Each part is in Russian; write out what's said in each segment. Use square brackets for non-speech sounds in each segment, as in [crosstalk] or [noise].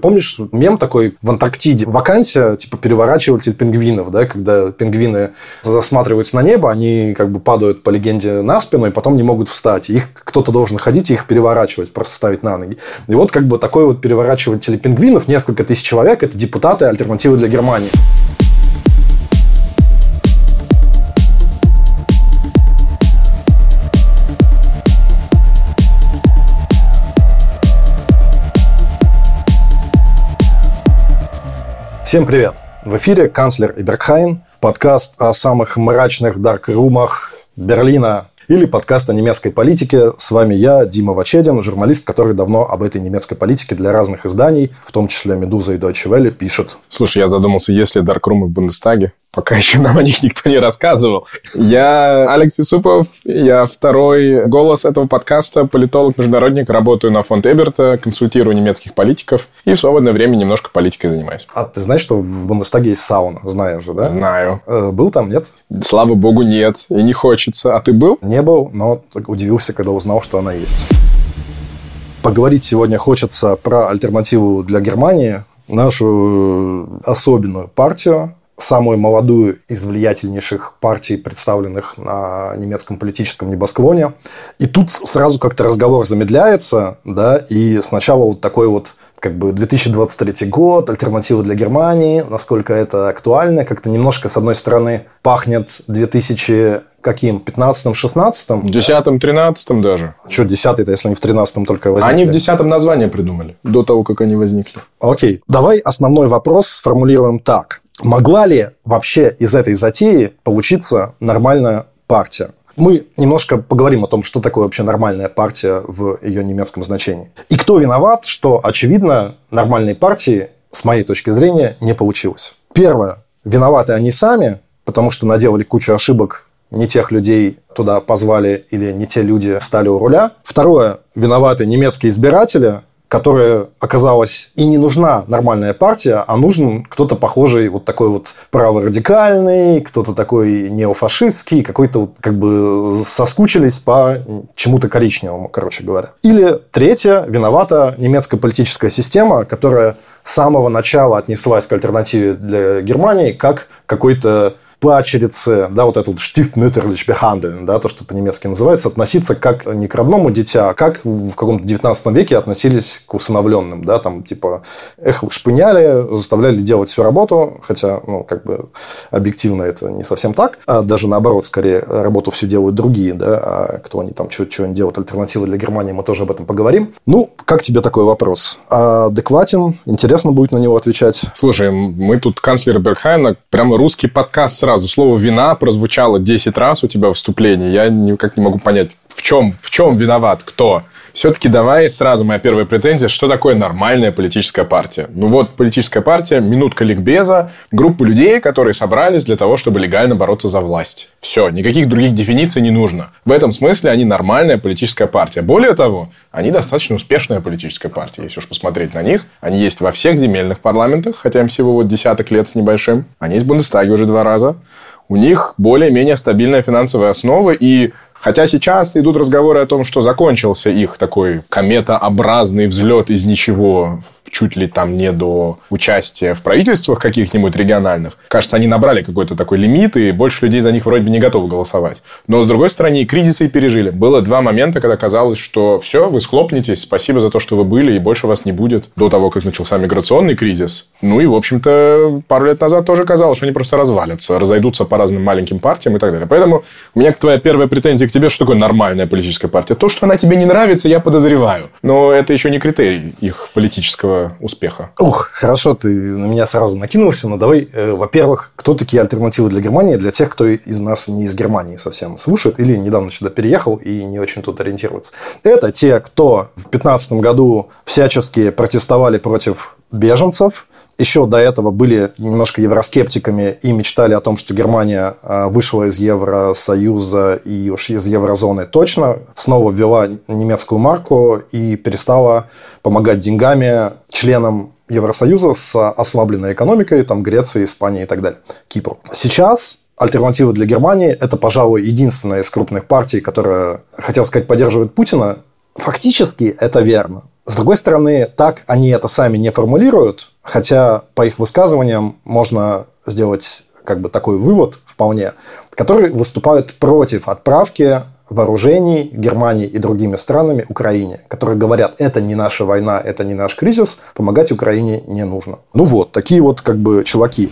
Помнишь мем такой в Антарктиде? Вакансия, типа, переворачиватель пингвинов, да, когда пингвины засматриваются на небо, они как бы падают по легенде на спину, и потом не могут встать. Их кто-то должен ходить и их переворачивать, просто ставить на ноги. И вот как бы такой вот переворачиватель пингвинов, несколько тысяч человек, это депутаты альтернативы для Германии. Всем привет! В эфире канцлер Эберхайн, подкаст о самых мрачных дарк-румах Берлина или подкаст о немецкой политике. С вами я, Дима Вачедин, журналист, который давно об этой немецкой политике для разных изданий, в том числе «Медуза» и «Deutsche Welle», пишет. Слушай, я задумался, есть ли дарк-румы в Бундестаге? Пока еще нам о них никто не рассказывал. Я Алекс Юсупов, я второй голос этого подкаста, политолог-международник, работаю на фонд Эберта, консультирую немецких политиков и в свободное время немножко политикой занимаюсь. А ты знаешь, что в Бундестаге есть сауна? Знаешь же, да? Знаю. Э, был там, нет? Слава богу, нет. И не хочется. А ты был? Не был, но удивился, когда узнал, что она есть. Поговорить сегодня хочется про альтернативу для Германии, нашу особенную партию, самую молодую из влиятельнейших партий, представленных на немецком политическом небосклоне. И тут сразу как-то разговор замедляется, да, и сначала вот такой вот как бы 2023 год, альтернатива для Германии, насколько это актуально, как-то немножко, с одной стороны, пахнет 2000 каким? 15-м, 16-м? 10-м, 13-м даже. Что 10-й-то, если они в 13-м только возникли? Они в 10-м название придумали, до того, как они возникли. Окей. Давай основной вопрос сформулируем так. Могла ли вообще из этой затеи получиться нормальная партия? Мы немножко поговорим о том, что такое вообще нормальная партия в ее немецком значении. И кто виноват, что, очевидно, нормальной партии, с моей точки зрения, не получилось. Первое. Виноваты они сами, потому что наделали кучу ошибок не тех людей туда позвали или не те люди стали у руля. Второе. Виноваты немецкие избиратели, которая оказалась и не нужна нормальная партия, а нужен кто-то похожий, вот такой вот праворадикальный, кто-то такой неофашистский, какой-то вот как бы соскучились по чему-то коричневому, короче говоря. Или третье, виновата немецкая политическая система, которая с самого начала отнеслась к альтернативе для Германии как какой-то пачерице, да, вот это вот штифмюттерлич behandeln, да, то, что по-немецки называется, относиться как не к родному дитя, а как в каком-то 19 веке относились к усыновленным, да, там, типа, их шпыняли, заставляли делать всю работу, хотя, ну, как бы, объективно это не совсем так, а даже наоборот, скорее, работу все делают другие, да, а кто они там, что, что они делают, альтернативы для Германии, мы тоже об этом поговорим. Ну, как тебе такой вопрос? Адекватен? Интересно будет на него отвечать? Слушай, мы тут канцлер Бергхайна, прямо русский подкаст сразу. Слово «вина» прозвучало 10 раз у тебя в вступлении. Я никак не могу понять, в чем, в чем виноват кто. Все-таки давай сразу моя первая претензия, что такое нормальная политическая партия. Ну вот политическая партия, минутка ликбеза, группа людей, которые собрались для того, чтобы легально бороться за власть. Все, никаких других дефиниций не нужно. В этом смысле они нормальная политическая партия. Более того, они достаточно успешная политическая партия, если уж посмотреть на них. Они есть во всех земельных парламентах, хотя им всего вот десяток лет с небольшим. Они есть в Бундестаге уже два раза. У них более-менее стабильная финансовая основа, и Хотя сейчас идут разговоры о том, что закончился их такой кометообразный взлет из ничего чуть ли там не до участия в правительствах каких-нибудь региональных. Кажется, они набрали какой-то такой лимит, и больше людей за них вроде бы не готовы голосовать. Но, с другой стороны, и кризисы и пережили. Было два момента, когда казалось, что все, вы схлопнетесь, спасибо за то, что вы были, и больше вас не будет до того, как начался миграционный кризис. Ну и, в общем-то, пару лет назад тоже казалось, что они просто развалятся, разойдутся по разным маленьким партиям и так далее. Поэтому у меня твоя первая претензия к тебе, что такое нормальная политическая партия. То, что она тебе не нравится, я подозреваю. Но это еще не критерий их политического успеха. Ух, хорошо, ты на меня сразу накинулся, но давай, э, во-первых, кто такие альтернативы для Германии, для тех, кто из нас не из Германии совсем слушает или недавно сюда переехал и не очень тут ориентируется. Это те, кто в 2015 году всячески протестовали против беженцев, еще до этого были немножко евроскептиками и мечтали о том, что Германия а, вышла из Евросоюза и уж из еврозоны точно, снова ввела немецкую марку и перестала помогать деньгами членам Евросоюза с ослабленной экономикой, там Греция, Испания и так далее, Кипр. Сейчас альтернатива для Германии – это, пожалуй, единственная из крупных партий, которая, хотел сказать, поддерживает Путина, Фактически это верно. С другой стороны, так они это сами не формулируют, хотя по их высказываниям можно сделать как бы такой вывод вполне, которые выступают против отправки вооружений Германии и другими странами Украине, которые говорят, это не наша война, это не наш кризис, помогать Украине не нужно. Ну вот, такие вот как бы чуваки.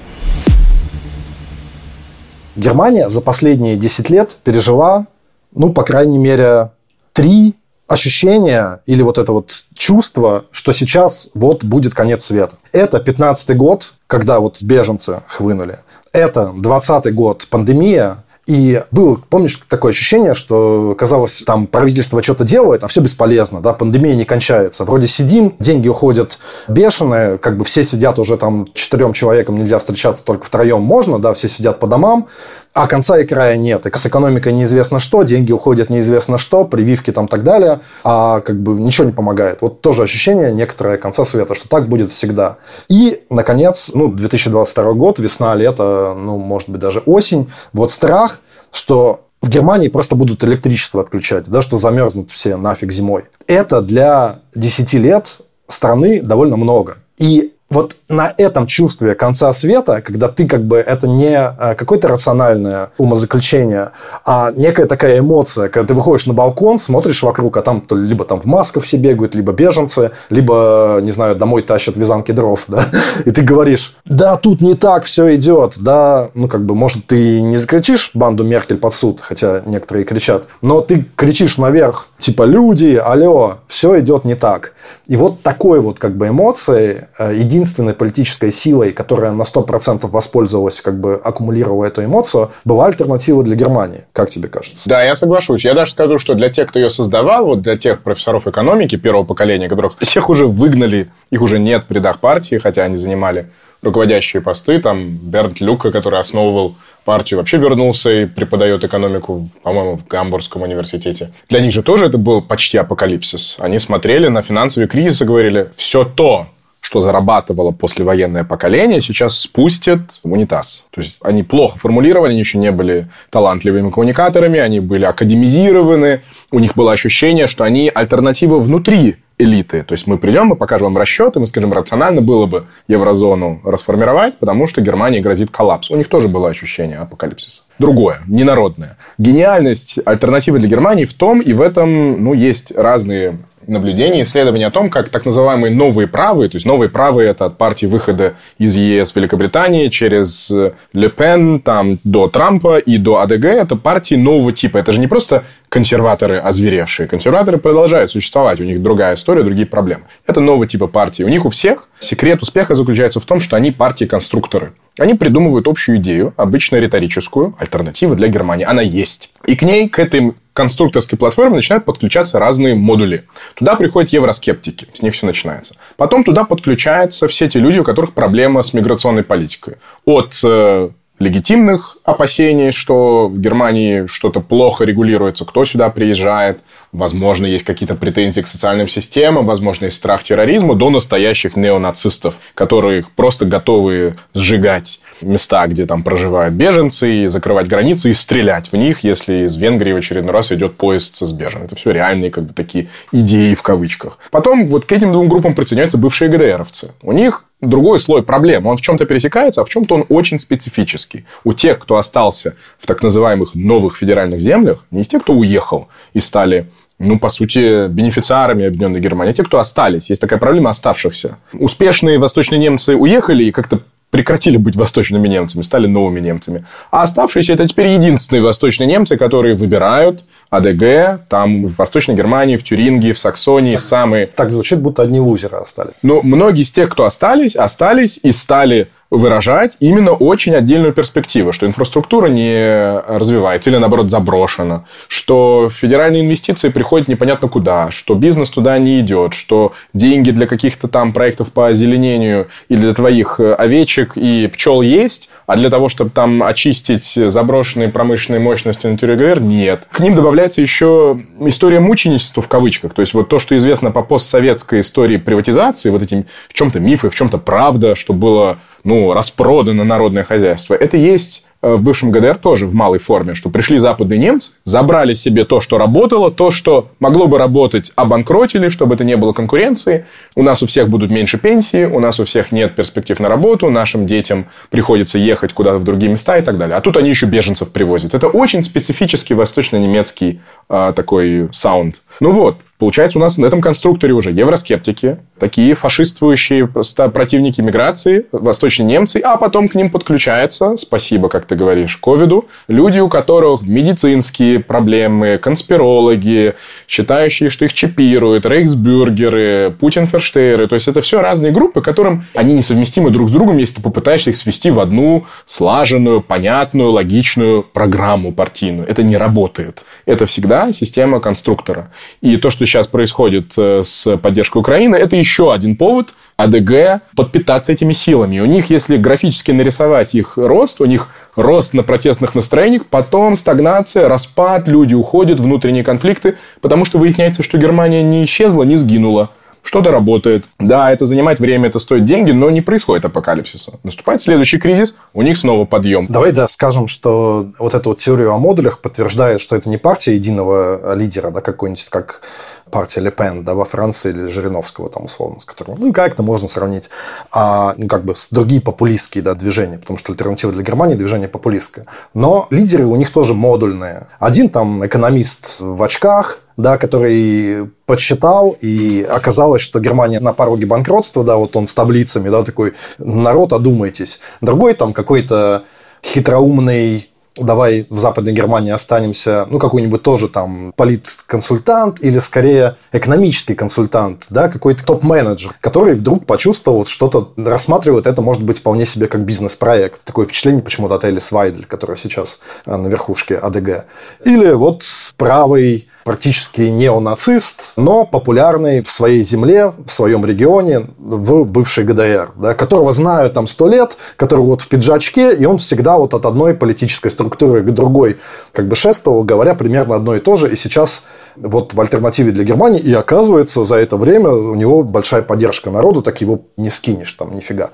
Германия за последние 10 лет пережила, ну, по крайней мере, три ощущения или вот это вот чувство, что сейчас вот будет конец света. Это 15 год, когда вот беженцы хвынули. Это 20 год пандемия, и было, помнишь, такое ощущение, что казалось, там правительство что-то делает, а все бесполезно, да, пандемия не кончается. Вроде сидим, деньги уходят бешеные, как бы все сидят уже там четырем человеком, нельзя встречаться только втроем можно, да, все сидят по домам, а конца и края нет. И с экономикой неизвестно что, деньги уходят неизвестно что, прививки там так далее, а как бы ничего не помогает. Вот тоже ощущение некоторое конца света, что так будет всегда. И, наконец, ну, 2022 год, весна, лето, ну, может быть, даже осень. Вот страх, что в Германии просто будут электричество отключать, да, что замерзнут все нафиг зимой. Это для 10 лет страны довольно много. И вот на этом чувстве конца света, когда ты как бы это не э, какое-то рациональное умозаключение, а некая такая эмоция, когда ты выходишь на балкон, смотришь вокруг, а там то либо там в масках все бегают, либо беженцы, либо, не знаю, домой тащат вязанки дров, [laughs] да, и ты говоришь, да, тут не так все идет, да, ну, как бы, может, ты не закричишь банду Меркель под суд, хотя некоторые кричат, но ты кричишь наверх, типа, люди, алло, все идет не так. И вот такой вот, как бы, эмоции, э, единственной политической силой, которая на 100% воспользовалась, как бы аккумулировала эту эмоцию, была альтернатива для Германии. Как тебе кажется? Да, я соглашусь. Я даже скажу, что для тех, кто ее создавал, вот для тех профессоров экономики первого поколения, которых всех уже выгнали, их уже нет в рядах партии, хотя они занимали руководящие посты, там Бернт Люка, который основывал партию, вообще вернулся и преподает экономику, по-моему, в Гамбургском университете. Для них же тоже это был почти апокалипсис. Они смотрели на финансовый кризис и говорили, все то, что зарабатывало послевоенное поколение, сейчас спустят в унитаз. То есть они плохо формулировали, они еще не были талантливыми коммуникаторами, они были академизированы, у них было ощущение, что они альтернатива внутри элиты. То есть мы придем, мы покажем вам расчеты, мы скажем, рационально было бы еврозону расформировать, потому что Германии грозит коллапс. У них тоже было ощущение апокалипсиса. Другое, ненародное. Гениальность альтернативы для Германии в том, и в этом ну, есть разные наблюдений, исследований о том, как так называемые новые правые, то есть новые правые это от партии выхода из ЕС Великобритании через э, Ле Пен там, до Трампа и до АДГ, это партии нового типа. Это же не просто консерваторы озверевшие. Консерваторы продолжают существовать, у них другая история, другие проблемы. Это нового типа партии. У них у всех секрет успеха заключается в том, что они партии-конструкторы. Они придумывают общую идею, обычно риторическую, альтернативу для Германии. Она есть. И к ней, к этой конструкторской платформе начинают подключаться разные модули. Туда приходят евроскептики, с них все начинается. Потом туда подключаются все те люди, у которых проблема с миграционной политикой. От э, легитимных опасений, что в Германии что-то плохо регулируется, кто сюда приезжает, возможно, есть какие-то претензии к социальным системам, возможно, есть страх терроризма, до настоящих неонацистов, которые просто готовы сжигать места, где там проживают беженцы, и закрывать границы и стрелять в них, если из Венгрии в очередной раз идет поезд с беженцами. Это все реальные как бы такие идеи в кавычках. Потом вот к этим двум группам присоединяются бывшие ГДРовцы. У них другой слой проблем. Он в чем-то пересекается, а в чем-то он очень специфический. У тех, кто остался в так называемых новых федеральных землях, не из тех, кто уехал и стали ну, по сути, бенефициарами Объединенной Германии, а те, кто остались. Есть такая проблема оставшихся. Успешные восточные немцы уехали и как-то прекратили быть восточными немцами, стали новыми немцами. А оставшиеся это теперь единственные восточные немцы, которые выбирают АДГ, там в Восточной Германии, в Тюрингии, в Саксонии так, самые... Так звучит, будто одни лузеры остались. Но многие из тех, кто остались, остались и стали выражать именно очень отдельную перспективу, что инфраструктура не развивается или, наоборот, заброшена, что федеральные инвестиции приходят непонятно куда, что бизнес туда не идет, что деньги для каких-то там проектов по озеленению или для твоих э, овечек и пчел есть, а для того, чтобы там очистить заброшенные промышленные мощности на территории нет. К ним добавляется еще история мученичества в кавычках. То есть, вот то, что известно по постсоветской истории приватизации, вот эти в чем-то мифы, в чем-то правда, что было ну, распродано народное хозяйство. Это есть э, в бывшем ГДР тоже в малой форме, что пришли западные немцы, забрали себе то, что работало, то, что могло бы работать, обанкротили, чтобы это не было конкуренции. У нас у всех будут меньше пенсии, у нас у всех нет перспектив на работу, нашим детям приходится ехать куда-то в другие места и так далее. А тут они еще беженцев привозят. Это очень специфический восточно-немецкий э, такой саунд. Ну вот, Получается, у нас на этом конструкторе уже евроскептики, такие фашистствующие противники миграции, восточные немцы, а потом к ним подключается, спасибо, как ты говоришь, ковиду, люди, у которых медицинские проблемы, конспирологи, считающие, что их чипируют, рейхсбюргеры, путинферштейры. То есть, это все разные группы, которым они несовместимы друг с другом, если ты попытаешься их свести в одну слаженную, понятную, логичную программу партийную. Это не работает. Это всегда система конструктора. И то, что сейчас происходит э, с поддержкой Украины, это еще один повод АДГ подпитаться этими силами. У них, если графически нарисовать их рост, у них рост на протестных настроениях, потом стагнация, распад, люди уходят, внутренние конфликты, потому что выясняется, что Германия не исчезла, не сгинула что-то работает. Да, это занимает время, это стоит деньги, но не происходит апокалипсиса. Наступает следующий кризис, у них снова подъем. Давай, да, скажем, что вот эту вот теорию о модулях подтверждает, что это не партия единого лидера, да, какой-нибудь, как партия Ле Пен, да, во Франции или Жириновского, там, условно, с которым, ну, как-то можно сравнить, а, ну, как бы, с другие популистские, да, движения, потому что альтернатива для Германии – движение популистское. Но лидеры у них тоже модульные. Один там экономист в очках, да, который подсчитал, и оказалось, что Германия на пороге банкротства, да, вот он с таблицами, да, такой, народ, одумайтесь. Другой там какой-то хитроумный давай в Западной Германии останемся, ну, какой-нибудь тоже там политконсультант или скорее экономический консультант, да, какой-то топ-менеджер, который вдруг почувствовал что-то, рассматривает это, может быть, вполне себе как бизнес-проект. Такое впечатление почему-то от Элис Вайдель, которая сейчас э, на верхушке АДГ. Или вот правый практически неонацист, но популярный в своей земле, в своем регионе, в бывшей ГДР, да, которого знают там сто лет, который вот в пиджачке, и он всегда вот от одной политической структуры к другой как бы шествовал, говоря примерно одно и то же, и сейчас вот в альтернативе для Германии, и оказывается, за это время у него большая поддержка народу, так его не скинешь там нифига.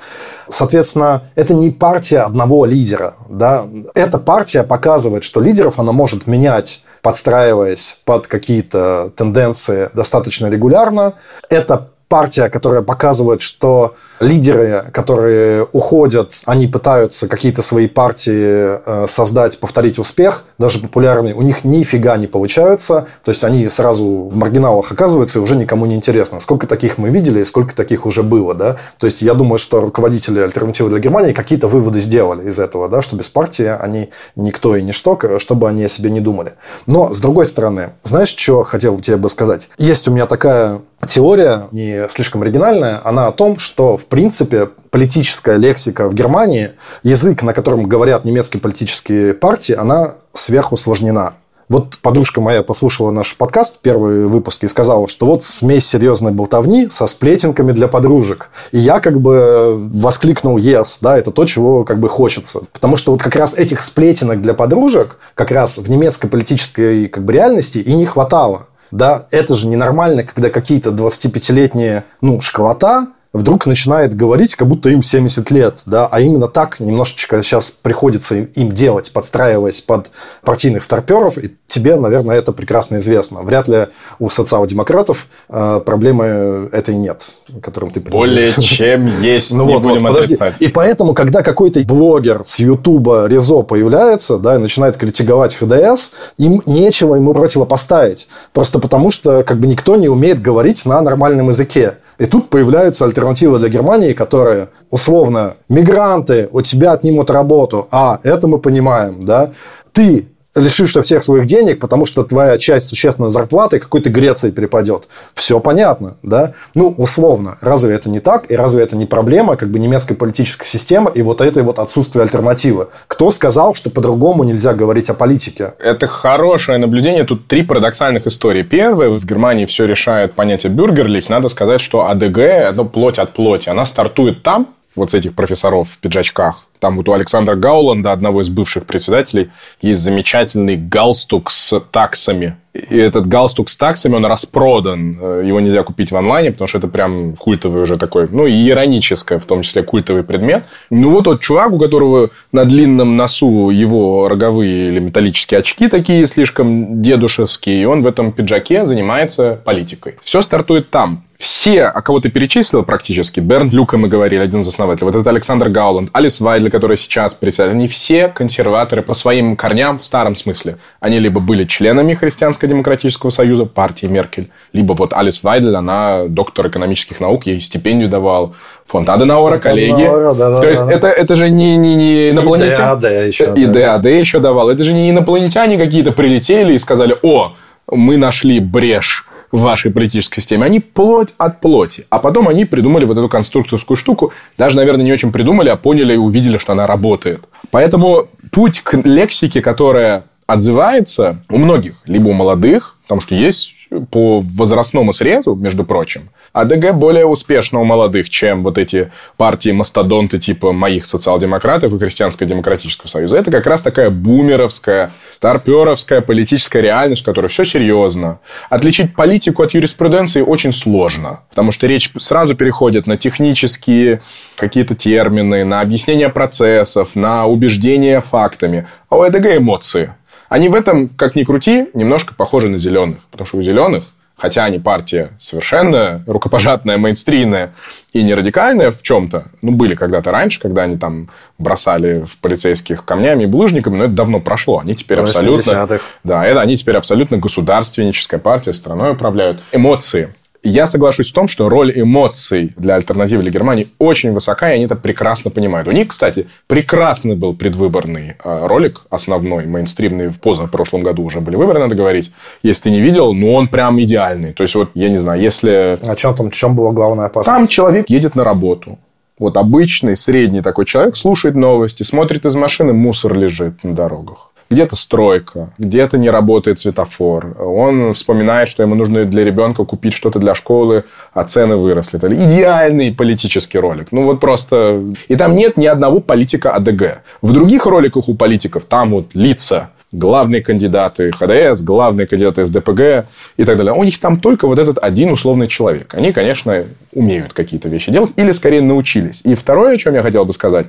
Соответственно, это не партия одного лидера, да, эта партия показывает, что лидеров она может менять подстраиваясь под какие-то тенденции достаточно регулярно. Это партия, которая показывает, что лидеры, которые уходят, они пытаются какие-то свои партии э, создать, повторить успех, даже популярные, у них нифига не получаются, то есть они сразу в маргиналах оказываются и уже никому не интересно. Сколько таких мы видели и сколько таких уже было, да? То есть я думаю, что руководители альтернативы для Германии какие-то выводы сделали из этого, да, что без партии они никто и ничто, чтобы они о себе не думали. Но, с другой стороны, знаешь, что хотел тебе бы сказать? Есть у меня такая теория, не слишком оригинальная, она о том, что, в принципе, политическая лексика в Германии, язык, на котором говорят немецкие политические партии, она сверхусложнена. Вот подружка моя послушала наш подкаст, первый выпуск, и сказала, что вот смесь серьезной болтовни со сплетенками для подружек. И я как бы воскликнул yes, да, это то, чего как бы хочется. Потому что вот как раз этих сплетенок для подружек как раз в немецкой политической как бы реальности и не хватало. Да, это же ненормально, когда какие-то 25-летние, ну, школота вдруг начинает говорить, как будто им 70 лет, да, а именно так немножечко сейчас приходится им делать, подстраиваясь под партийных старперов, и тебе, наверное, это прекрасно известно. Вряд ли у социал-демократов э, проблемы этой нет, которым ты Более чем [laughs] есть, ну, не вот, будем вот, отрицать. И поэтому, когда какой-то блогер с Ютуба Резо появляется, да, и начинает критиковать ХДС, им нечего ему противопоставить. Просто потому, что как бы никто не умеет говорить на нормальном языке. И тут появляются альтернативы для Германии, которые, условно, мигранты у тебя отнимут работу. А, это мы понимаем, да. Ты лишишься всех своих денег, потому что твоя часть существенной зарплаты какой-то Греции перепадет. Все понятно, да? Ну, условно. Разве это не так? И разве это не проблема как бы немецкой политической системы и вот этой вот отсутствия альтернативы? Кто сказал, что по-другому нельзя говорить о политике? Это хорошее наблюдение. Тут три парадоксальных истории. Первое, в Германии все решает понятие бюргерлих. Надо сказать, что АДГ – это плоть от плоти. Она стартует там, вот с этих профессоров в пиджачках. Там вот у Александра Гауланда, одного из бывших председателей, есть замечательный галстук с таксами. И этот галстук с таксами, он распродан. Э, его нельзя купить в онлайне, потому что это прям культовый уже такой, ну, и ироническое, в том числе, культовый предмет. Ну, вот тот чувак, у которого на длинном носу его роговые или металлические очки такие слишком дедушевские, и он в этом пиджаке занимается политикой. Все стартует там все, о кого ты перечислил практически, Берн Люка мы говорили, один из основателей, вот это Александр Гауланд, Алис Вайдли, который сейчас председатель, они все консерваторы по своим корням в старом смысле. Они либо были членами Христианско-демократического союза, партии Меркель, либо вот Алис Вайдель, она доктор экономических наук, ей стипендию давал, фонд Аденауэра, коллеги. Да, да, То есть, да. Это, это же не, не, не инопланетяне. И ДАД еще. И ДАД еще давал. Это же не инопланетяне какие-то прилетели и сказали, о, мы нашли брешь в вашей политической системе, они плоть от плоти. А потом они придумали вот эту конструкторскую штуку. Даже, наверное, не очень придумали, а поняли и увидели, что она работает. Поэтому путь к лексике, которая отзывается у многих, либо у молодых, потому что есть по возрастному срезу, между прочим, АДГ более успешно у молодых, чем вот эти партии-мастодонты типа моих социал-демократов и Христианско-демократического союза. Это как раз такая бумеровская, старперовская политическая реальность, в которой все серьезно. Отличить политику от юриспруденции очень сложно, потому что речь сразу переходит на технические какие-то термины, на объяснение процессов, на убеждение фактами. А у АДГ эмоции. Они в этом, как ни крути, немножко похожи на зеленых. Потому что у зеленых хотя они партия совершенно рукопожатная, мейнстрийная и не радикальная в чем-то, ну, были когда-то раньше, когда они там бросали в полицейских камнями и булыжниками, но это давно прошло. Они теперь абсолютно... Да, это они теперь абсолютно государственническая партия, страной управляют. Эмоции я соглашусь в том, что роль эмоций для альтернативы для Германии очень высока, и они это прекрасно понимают. У них, кстати, прекрасный был предвыборный э, ролик, основной, мейнстримный, в позапрошлом году уже были выборы, надо говорить. Если ты не видел, ну, он прям идеальный. То есть, вот, я не знаю, если... А чем там, в чем была главная опасность? Там человек едет на работу. Вот обычный, средний такой человек слушает новости, смотрит из машины, мусор лежит на дорогах где-то стройка, где-то не работает светофор. Он вспоминает, что ему нужно для ребенка купить что-то для школы, а цены выросли. Это идеальный политический ролик. Ну, вот просто... И там нет ни одного политика АДГ. В других роликах у политиков там вот лица, главные кандидаты ХДС, главные кандидаты СДПГ и так далее. У них там только вот этот один условный человек. Они, конечно, умеют какие-то вещи делать или, скорее, научились. И второе, о чем я хотел бы сказать,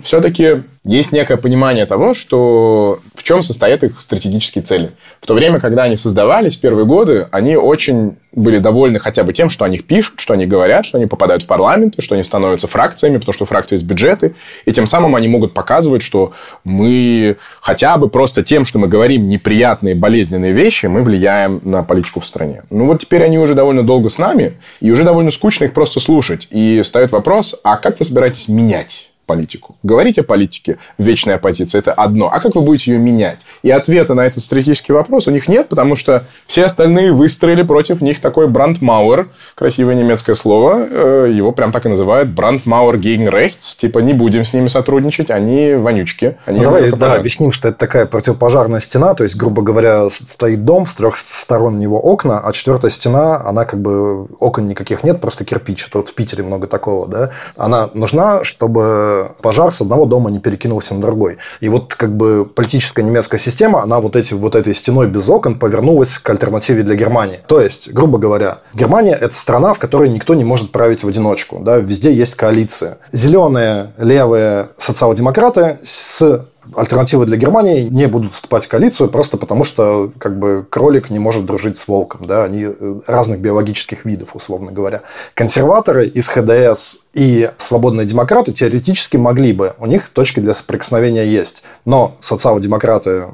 все-таки есть некое понимание того, что в чем состоят их стратегические цели. В то время, когда они создавались в первые годы, они очень были довольны хотя бы тем, что о них пишут, что они говорят, что они попадают в парламенты, что они становятся фракциями, потому что фракции есть бюджеты, и тем самым они могут показывать, что мы хотя бы просто тем, что мы говорим неприятные, болезненные вещи, мы влияем на политику в стране. Ну вот теперь они уже довольно долго с нами, и уже довольно скучно их просто слушать. И ставят вопрос, а как вы собираетесь менять политику. Говорить о политике, вечная позиция, это одно. А как вы будете ее менять? И ответа на этот стратегический вопрос у них нет, потому что все остальные выстроили против них такой брандмауэр, красивое немецкое слово, э, его прям так и называют, брандмауэр gegen rechts, типа не будем с ними сотрудничать, они вонючки. Они ну, давай да, объясним, что это такая противопожарная стена, то есть, грубо говоря, стоит дом, с трех сторон него окна, а четвертая стена, она как бы окон никаких нет, просто кирпич. Тут в Питере много такого, да. Она нужна, чтобы пожар с одного дома не перекинулся на другой. И вот как бы политическая немецкая система, она вот, эти, вот этой стеной без окон повернулась к альтернативе для Германии. То есть, грубо говоря, Германия – это страна, в которой никто не может править в одиночку. Да? Везде есть коалиция. Зеленые, левые социал-демократы с альтернативы для Германии не будут вступать в коалицию просто потому, что как бы кролик не может дружить с волком. Да? Они э, разных биологических видов, условно говоря. Консерваторы из ХДС и свободные демократы теоретически могли бы. У них точки для соприкосновения есть. Но социал-демократы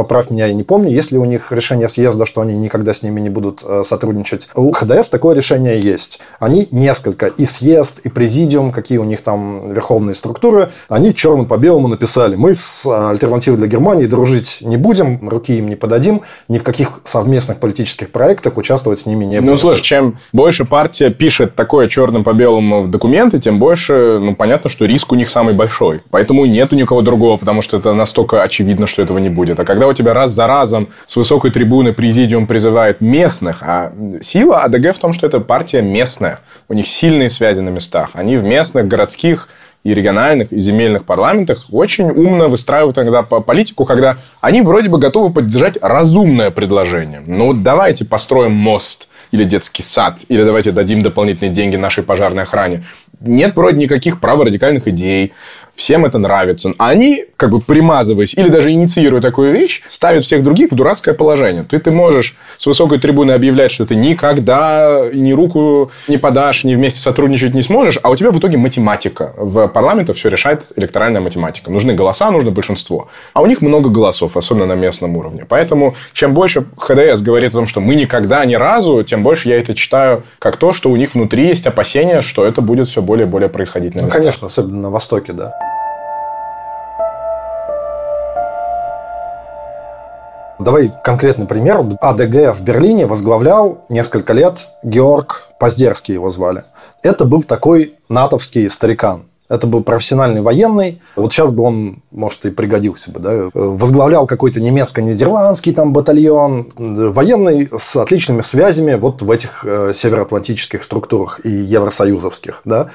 поправь меня, я не помню, есть ли у них решение съезда, что они никогда с ними не будут э, сотрудничать. У ХДС такое решение есть. Они несколько, и съезд, и президиум, какие у них там верховные структуры, они черным по белому написали, мы с э, альтернативой для Германии дружить не будем, руки им не подадим, ни в каких совместных политических проектах участвовать с ними не ну, будем. Ну, слушай, чем больше партия пишет такое черным по белому в документы, тем больше, ну, понятно, что риск у них самый большой. Поэтому нет у никого другого, потому что это настолько очевидно, что этого не будет. А когда у тебя раз за разом с высокой трибуны президиум призывает местных, а сила АДГ в том, что это партия местная. У них сильные связи на местах. Они в местных, городских и региональных, и земельных парламентах очень умно выстраивают иногда политику, когда они вроде бы готовы поддержать разумное предложение. Ну, вот давайте построим мост или детский сад, или давайте дадим дополнительные деньги нашей пожарной охране. Нет вроде никаких праворадикальных идей всем это нравится. А они, как бы примазываясь или даже инициируя такую вещь, ставят всех других в дурацкое положение. Ты, ты можешь с высокой трибуны объявлять, что ты никогда ни руку не подашь, ни вместе сотрудничать не сможешь, а у тебя в итоге математика. В парламенте все решает электоральная математика. Нужны голоса, нужно большинство. А у них много голосов, особенно на местном уровне. Поэтому, чем больше ХДС говорит о том, что мы никогда ни разу, тем больше я это читаю как то, что у них внутри есть опасения, что это будет все более и более происходить на местах. Ну, конечно, особенно на Востоке, да. Давай конкретный пример. АДГ в Берлине возглавлял несколько лет Георг Поздерский его звали. Это был такой натовский старикан. Это был профессиональный военный. Вот сейчас бы он, может, и пригодился бы. Да? Возглавлял какой-то немецко-нидерландский там батальон. Военный с отличными связями вот в этих э, североатлантических структурах и евросоюзовских. Да?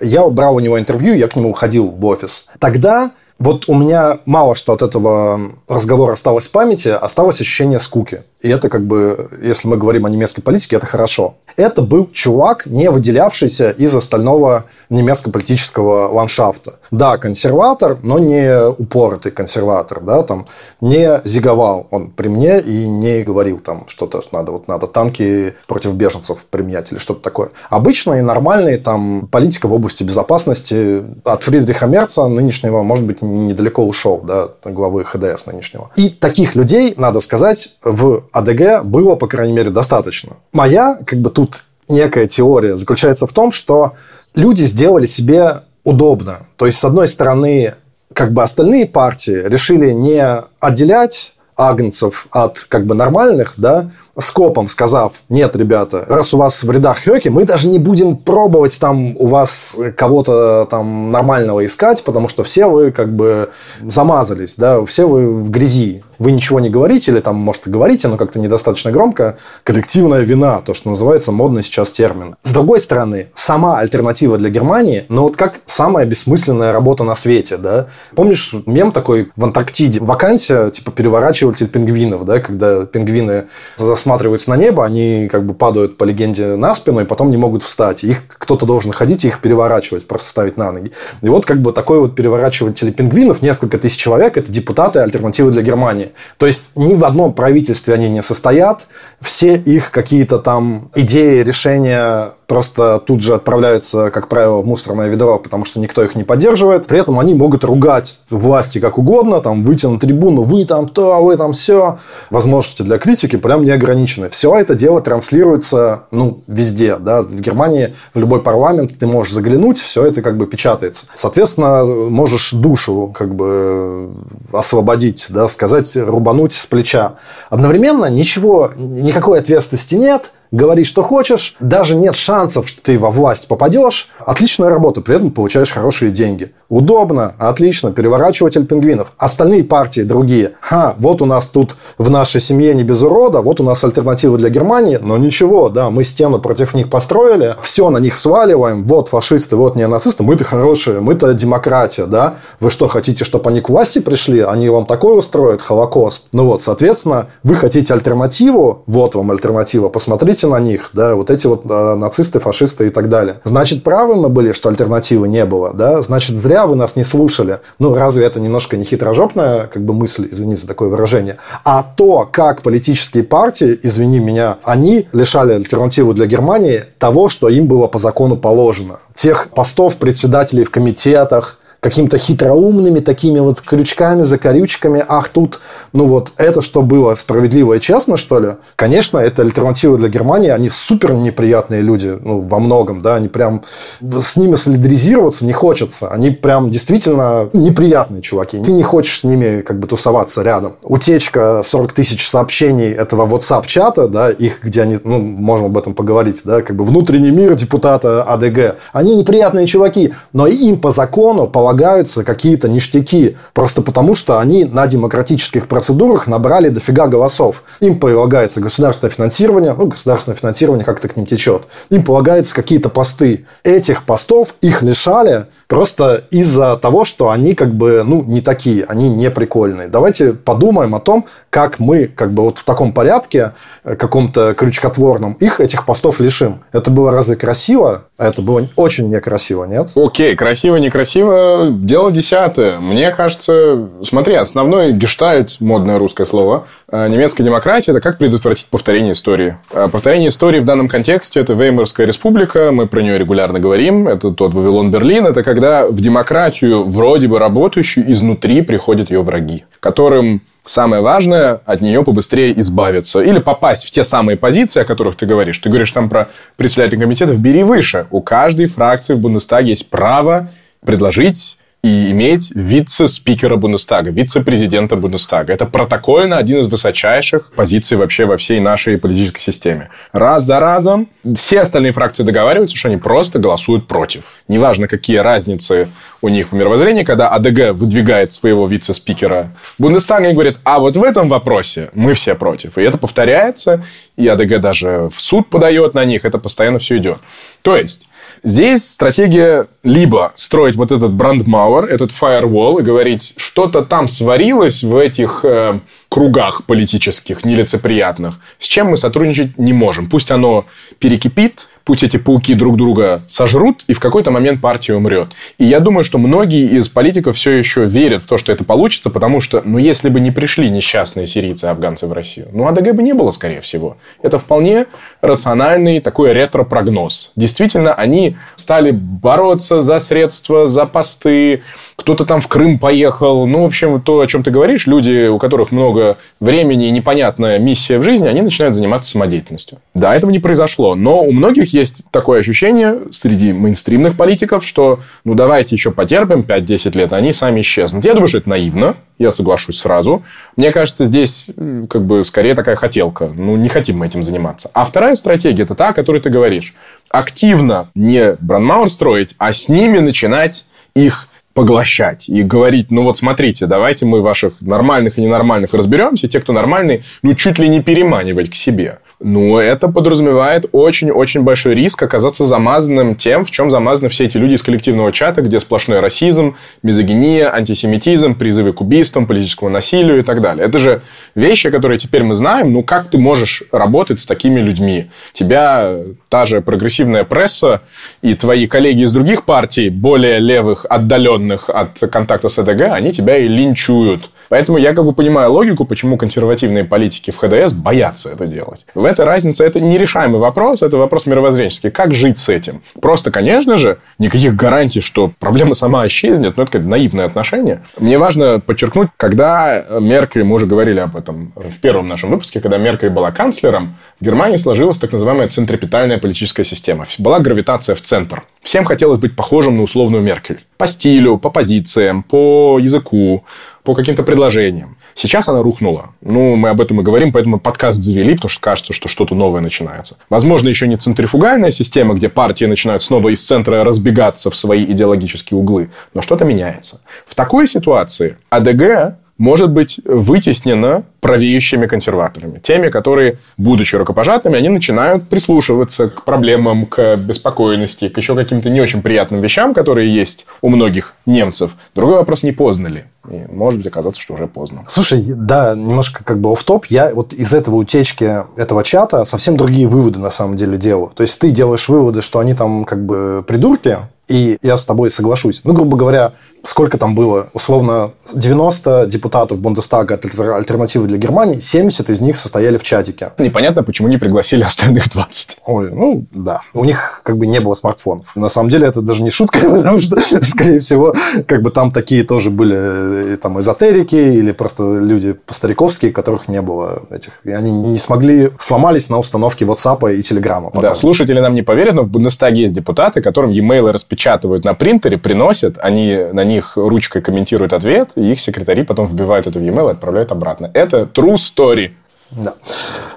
Я брал у него интервью, я к нему ходил в офис. Тогда вот у меня мало что от этого разговора осталось в памяти, осталось ощущение скуки. И это как бы, если мы говорим о немецкой политике, это хорошо. Это был чувак, не выделявшийся из остального немецко-политического ландшафта. Да, консерватор, но не упоротый консерватор, да, там не зиговал он при мне и не говорил там что-то надо, вот надо танки против беженцев применять или что-то такое. Обычный, нормальный там политика в области безопасности от Фридриха Мерца нынешнего, может быть, недалеко ушел, да, главы ХДС нынешнего. И таких людей, надо сказать, в АДГ было, по крайней мере, достаточно. Моя, как бы тут некая теория заключается в том, что люди сделали себе удобно. То есть, с одной стороны, как бы остальные партии решили не отделять агнцев от как бы нормальных, да, скопом сказав, нет, ребята, раз у вас в рядах хёки, мы даже не будем пробовать там у вас кого-то там нормального искать, потому что все вы как бы замазались, да, все вы в грязи. Вы ничего не говорите, или там, может, и говорите, но как-то недостаточно громко. Коллективная вина, то, что называется модный сейчас термин. С другой стороны, сама альтернатива для Германии, ну вот как самая бессмысленная работа на свете, да. Помнишь мем такой в Антарктиде? Вакансия, типа, переворачиватель пингвинов, да, когда пингвины засматривают засматриваются на небо, они как бы падают по легенде на спину, и потом не могут встать. Их кто-то должен ходить и их переворачивать, просто ставить на ноги. И вот как бы такой вот переворачиватель пингвинов, несколько тысяч человек, это депутаты альтернативы для Германии. То есть, ни в одном правительстве они не состоят, все их какие-то там идеи, решения просто тут же отправляются, как правило, в мусорное ведро, потому что никто их не поддерживает. При этом они могут ругать власти как угодно, там, выйти на трибуну, вы там то, вы там все. Возможности для критики прям не ограничены. Все это дело транслируется ну, везде. Да? В Германии в любой парламент ты можешь заглянуть, все это как бы печатается. Соответственно, можешь душу как бы освободить, да, сказать, рубануть с плеча. Одновременно ничего, никакой ответственности нет – говори, что хочешь, даже нет шансов, что ты во власть попадешь. Отличная работа, при этом получаешь хорошие деньги. Удобно, отлично, переворачиватель пингвинов. Остальные партии другие. Ха, вот у нас тут в нашей семье не без урода, вот у нас альтернатива для Германии, но ничего, да, мы стену против них построили, все на них сваливаем, вот фашисты, вот неонацисты, мы-то хорошие, мы-то демократия, да. Вы что, хотите, чтобы они к власти пришли, они вам такое устроят, Холокост? Ну вот, соответственно, вы хотите альтернативу, вот вам альтернатива, посмотрите посмотрите на них, да, вот эти вот э, нацисты, фашисты и так далее. Значит, правы мы были, что альтернативы не было, да, значит, зря вы нас не слушали. Ну, разве это немножко не хитрожопная, как бы, мысль, извини за такое выражение, а то, как политические партии, извини меня, они лишали альтернативу для Германии того, что им было по закону положено. Тех постов председателей в комитетах, какими-то хитроумными такими вот крючками, закорючками. Ах, тут, ну вот, это что было справедливо и честно, что ли? Конечно, это альтернатива для Германии. Они супер неприятные люди, ну, во многом, да, они прям с ними солидаризироваться не хочется. Они прям действительно неприятные чуваки. Ты не хочешь с ними как бы тусоваться рядом. Утечка 40 тысяч сообщений этого WhatsApp-чата, да, их, где они, ну, можем об этом поговорить, да, как бы внутренний мир депутата АДГ. Они неприятные чуваки, но им по закону, по полагаются какие-то ништяки, просто потому что они на демократических процедурах набрали дофига голосов. Им полагается государственное финансирование, ну, государственное финансирование как-то к ним течет. Им полагаются какие-то посты. Этих постов их лишали просто из-за того, что они как бы, ну, не такие, они не прикольные. Давайте подумаем о том, как мы как бы вот в таком порядке, э, каком-то крючкотворном, их этих постов лишим. Это было разве красиво? Это было очень некрасиво, нет? Окей, красиво, некрасиво, дело десятое. Мне кажется, смотри, основной гештальт, модное русское слово, э, немецкой демократии, это как предотвратить повторение истории. Э, повторение истории в данном контексте – это Веймарская республика, мы про нее регулярно говорим, это тот Вавилон-Берлин, это когда в демократию, вроде бы работающую, изнутри приходят ее враги, которым Самое важное от нее побыстрее избавиться. Или попасть в те самые позиции, о которых ты говоришь. Ты говоришь там про председателя комитетов. Бери выше. У каждой фракции в Бундестаге есть право предложить и иметь вице-спикера Бундестага, вице-президента Бундестага. Это протокольно один из высочайших позиций вообще во всей нашей политической системе. Раз за разом все остальные фракции договариваются, что они просто голосуют против. Неважно, какие разницы у них в мировоззрении, когда АДГ выдвигает своего вице-спикера Бундестага и говорит, а вот в этом вопросе мы все против. И это повторяется, и АДГ даже в суд подает на них, это постоянно все идет. То есть, Здесь стратегия либо строить вот этот брандмауэр, этот firewall, и говорить, что-то там сварилось в этих э, кругах политических, нелицеприятных, с чем мы сотрудничать не можем. Пусть оно перекипит, пусть эти пауки друг друга сожрут, и в какой-то момент партия умрет. И я думаю, что многие из политиков все еще верят в то, что это получится, потому что, ну, если бы не пришли несчастные сирийцы и афганцы в Россию, ну, АДГ бы не было, скорее всего. Это вполне рациональный такой ретро-прогноз. Действительно, они стали бороться за средства, за посты, кто-то там в Крым поехал. Ну, в общем, то, о чем ты говоришь, люди, у которых много времени и непонятная миссия в жизни, они начинают заниматься самодеятельностью. Да, этого не произошло, но у многих есть такое ощущение среди мейнстримных политиков, что ну давайте еще потерпим 5-10 лет, они сами исчезнут. Я думаю, что это наивно, я соглашусь сразу. Мне кажется, здесь как бы скорее такая хотелка. Ну, не хотим мы этим заниматься. А вторая стратегия – это та, о которой ты говоришь. Активно не брандмауэр строить, а с ними начинать их поглощать и говорить, ну вот смотрите, давайте мы ваших нормальных и ненормальных разберемся, те, кто нормальный, ну чуть ли не переманивать к себе. Ну, это подразумевает очень-очень большой риск оказаться замазанным тем, в чем замазаны все эти люди из коллективного чата, где сплошной расизм, мизогиния, антисемитизм, призывы к убийствам, политическому насилию и так далее. Это же вещи, которые теперь мы знаем. Ну, как ты можешь работать с такими людьми? Тебя та же прогрессивная пресса и твои коллеги из других партий, более левых, отдаленных от контакта с ЭДГ, они тебя и линчуют. Поэтому я как бы понимаю логику, почему консервативные политики в ХДС боятся это делать. В этой разнице это нерешаемый вопрос, это вопрос мировоззренческий. Как жить с этим? Просто, конечно же, никаких гарантий, что проблема сама исчезнет, но это как наивное отношение. Мне важно подчеркнуть, когда Меркель, мы уже говорили об этом в первом нашем выпуске, когда Меркель была канцлером, в Германии сложилась так называемая центропитальная политическая система. Была гравитация в центр. Всем хотелось быть похожим на условную Меркель. По стилю, по позициям, по языку, по каким-то предложениям. Сейчас она рухнула. Ну, мы об этом и говорим, поэтому подкаст завели, потому что кажется, что что-то новое начинается. Возможно, еще не центрифугальная система, где партии начинают снова из центра разбегаться в свои идеологические углы, но что-то меняется. В такой ситуации АДГ может быть вытеснено правеющими консерваторами. Теми, которые, будучи рукопожатными, они начинают прислушиваться к проблемам, к беспокойности, к еще каким-то не очень приятным вещам, которые есть у многих немцев. Другой вопрос, не поздно ли? И может быть оказаться, что уже поздно. Слушай, да, немножко как бы оф топ Я вот из этого утечки этого чата совсем другие выводы на самом деле делаю. То есть ты делаешь выводы, что они там как бы придурки, и я с тобой соглашусь. Ну, грубо говоря, сколько там было? Условно, 90 депутатов Бундестага от альтернативы для Германии, 70 из них состояли в чатике. Непонятно, почему не пригласили остальных 20. Ой, ну, да. У них как бы не было смартфонов. На самом деле, это даже не шутка, [laughs] потому что, скорее всего, как бы там такие тоже были э, там эзотерики или просто люди по-стариковски, которых не было этих. И они не смогли, сломались на установке WhatsApp и Telegram. Да, слушатели нам не поверят, но в Бундестаге есть депутаты, которым e-mail распечатали распечатывают на принтере, приносят, они на них ручкой комментируют ответ, и их секретари потом вбивают это в e-mail и отправляют обратно. Это true story. Да.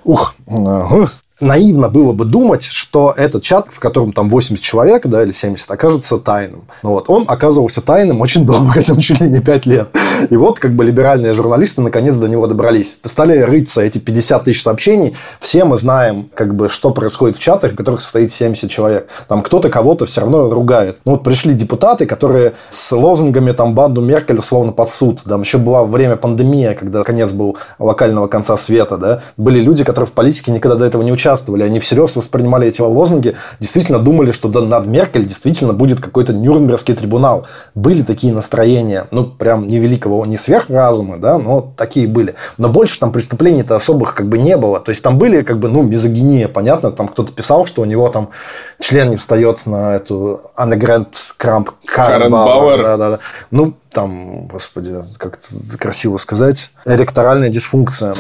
Ух. Наивно было бы думать, что этот чат, в котором там 80 человек, да, или 70, окажется тайным. Ну, вот, он оказывался тайным очень долго, [laughs] там чуть ли не 5 лет. И вот как бы либеральные журналисты наконец до него добрались. Стали рыться эти 50 тысяч сообщений. Все мы знаем, как бы, что происходит в чатах, в которых состоит 70 человек. Там кто-то кого-то все равно ругает. Ну, вот пришли депутаты, которые с лозунгами там банду Меркель условно под суд. Там еще была время пандемии, когда конец был локального конца света, да. Были люди, которые в политике никогда до этого не участвовали. Они всерьез воспринимали эти лозунги, действительно думали, что над Меркель действительно будет какой-то Нюрнбергский трибунал. Были такие настроения. Ну, прям невеликого, не сверхразума, да, но такие были. Но больше там преступлений-то особых как бы не было. То есть, там были как бы, ну, мизогиния, понятно. Там кто-то писал, что у него там член не встает на эту Аннегрент Крамп Каренбауэр. Да, да, да. Ну, там, господи, как это красиво сказать, эректоральная дисфункция.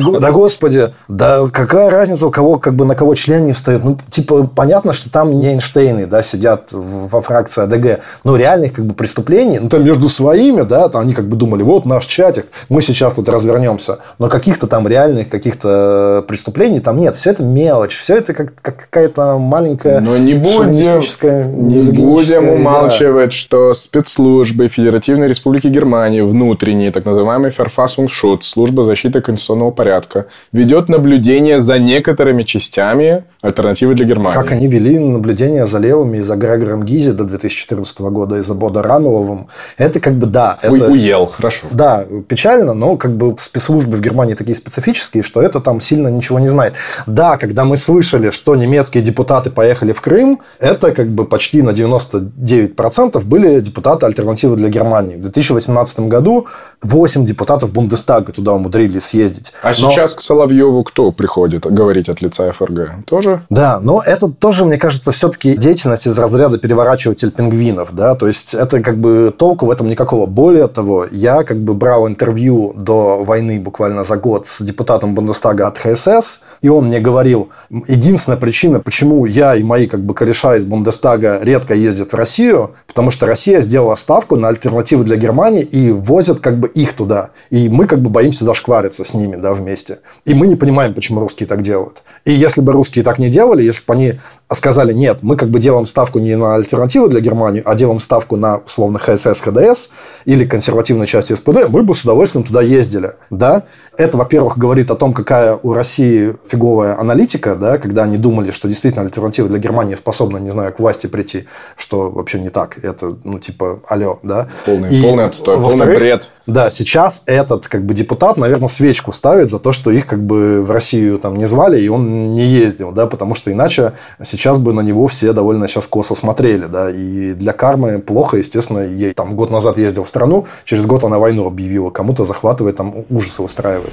Ну, да, да, господи, да какая разница кого, как бы на кого член не встает? Ну, типа, понятно, что там не Эйнштейны, да, сидят во фракции АДГ, но реальных как бы преступлений, ну, там между своими, да, там они как бы думали, вот наш чатик, мы сейчас тут развернемся, но каких-то там реальных каких-то преступлений там нет, все это мелочь, все это как, как какая-то маленькая но не будем, не будем умалчивать, что спецслужбы Федеративной Республики Германии, внутренние, так называемый Verfassungsschutz, служба защиты конституционного порядка, ведет наблюдение за некоторыми частями альтернативы для Германии. Как они вели наблюдение за левыми и за Грегором Гизи до 2014 года, и за Бодо Рановым. Это как бы, да. Это, уел, хорошо. Да, печально, но как бы спецслужбы в Германии такие специфические, что это там сильно ничего не знает. Да, когда мы слышали, что немецкие депутаты поехали в Крым, это как бы почти на 99% были депутаты альтернативы для Германии. В 2018 году 8 депутатов Бундестага туда умудрились съездить. А но... сейчас к Соловьеву кто приходит говорить от лица ФРГ? Тоже. Да, но это тоже, мне кажется, все-таки деятельность из разряда переворачиватель пингвинов, да, то есть это как бы толку в этом никакого. Более того, я как бы брал интервью до войны буквально за год с депутатом Бундестага от ХСС, и он мне говорил, единственная причина, почему я и мои как бы кореша из Бундестага редко ездят в Россию, потому что Россия сделала ставку на альтернативы для Германии и возят как бы их туда. И мы как бы боимся зашквариться с ними, да, вместе. И мы не понимаем, почему русские так делают. И если бы русские так не делали, если бы они сказали, нет, мы как бы делаем ставку не на альтернативу для Германии, а делаем ставку на, условно, ХСС, ХДС или консервативной части СПД, мы бы с удовольствием туда ездили. Да? Это, во-первых, говорит о том, какая у России фиговая аналитика, да, когда они думали, что действительно альтернатива для Германии способна, не знаю, к власти прийти, что вообще не так. Это, ну, типа, алло, да. Полный, И, полный отстой, полный бред. Да, сейчас этот, как бы, депутат, наверное, свечку ставит за то, что их, как бы, в Россию там не звали, и он не ездил, да, потому что иначе сейчас бы на него все довольно сейчас косо смотрели, да, и для кармы плохо, естественно, ей там год назад ездил в страну, через год она войну объявила, кому-то захватывает, там ужасы устраивает.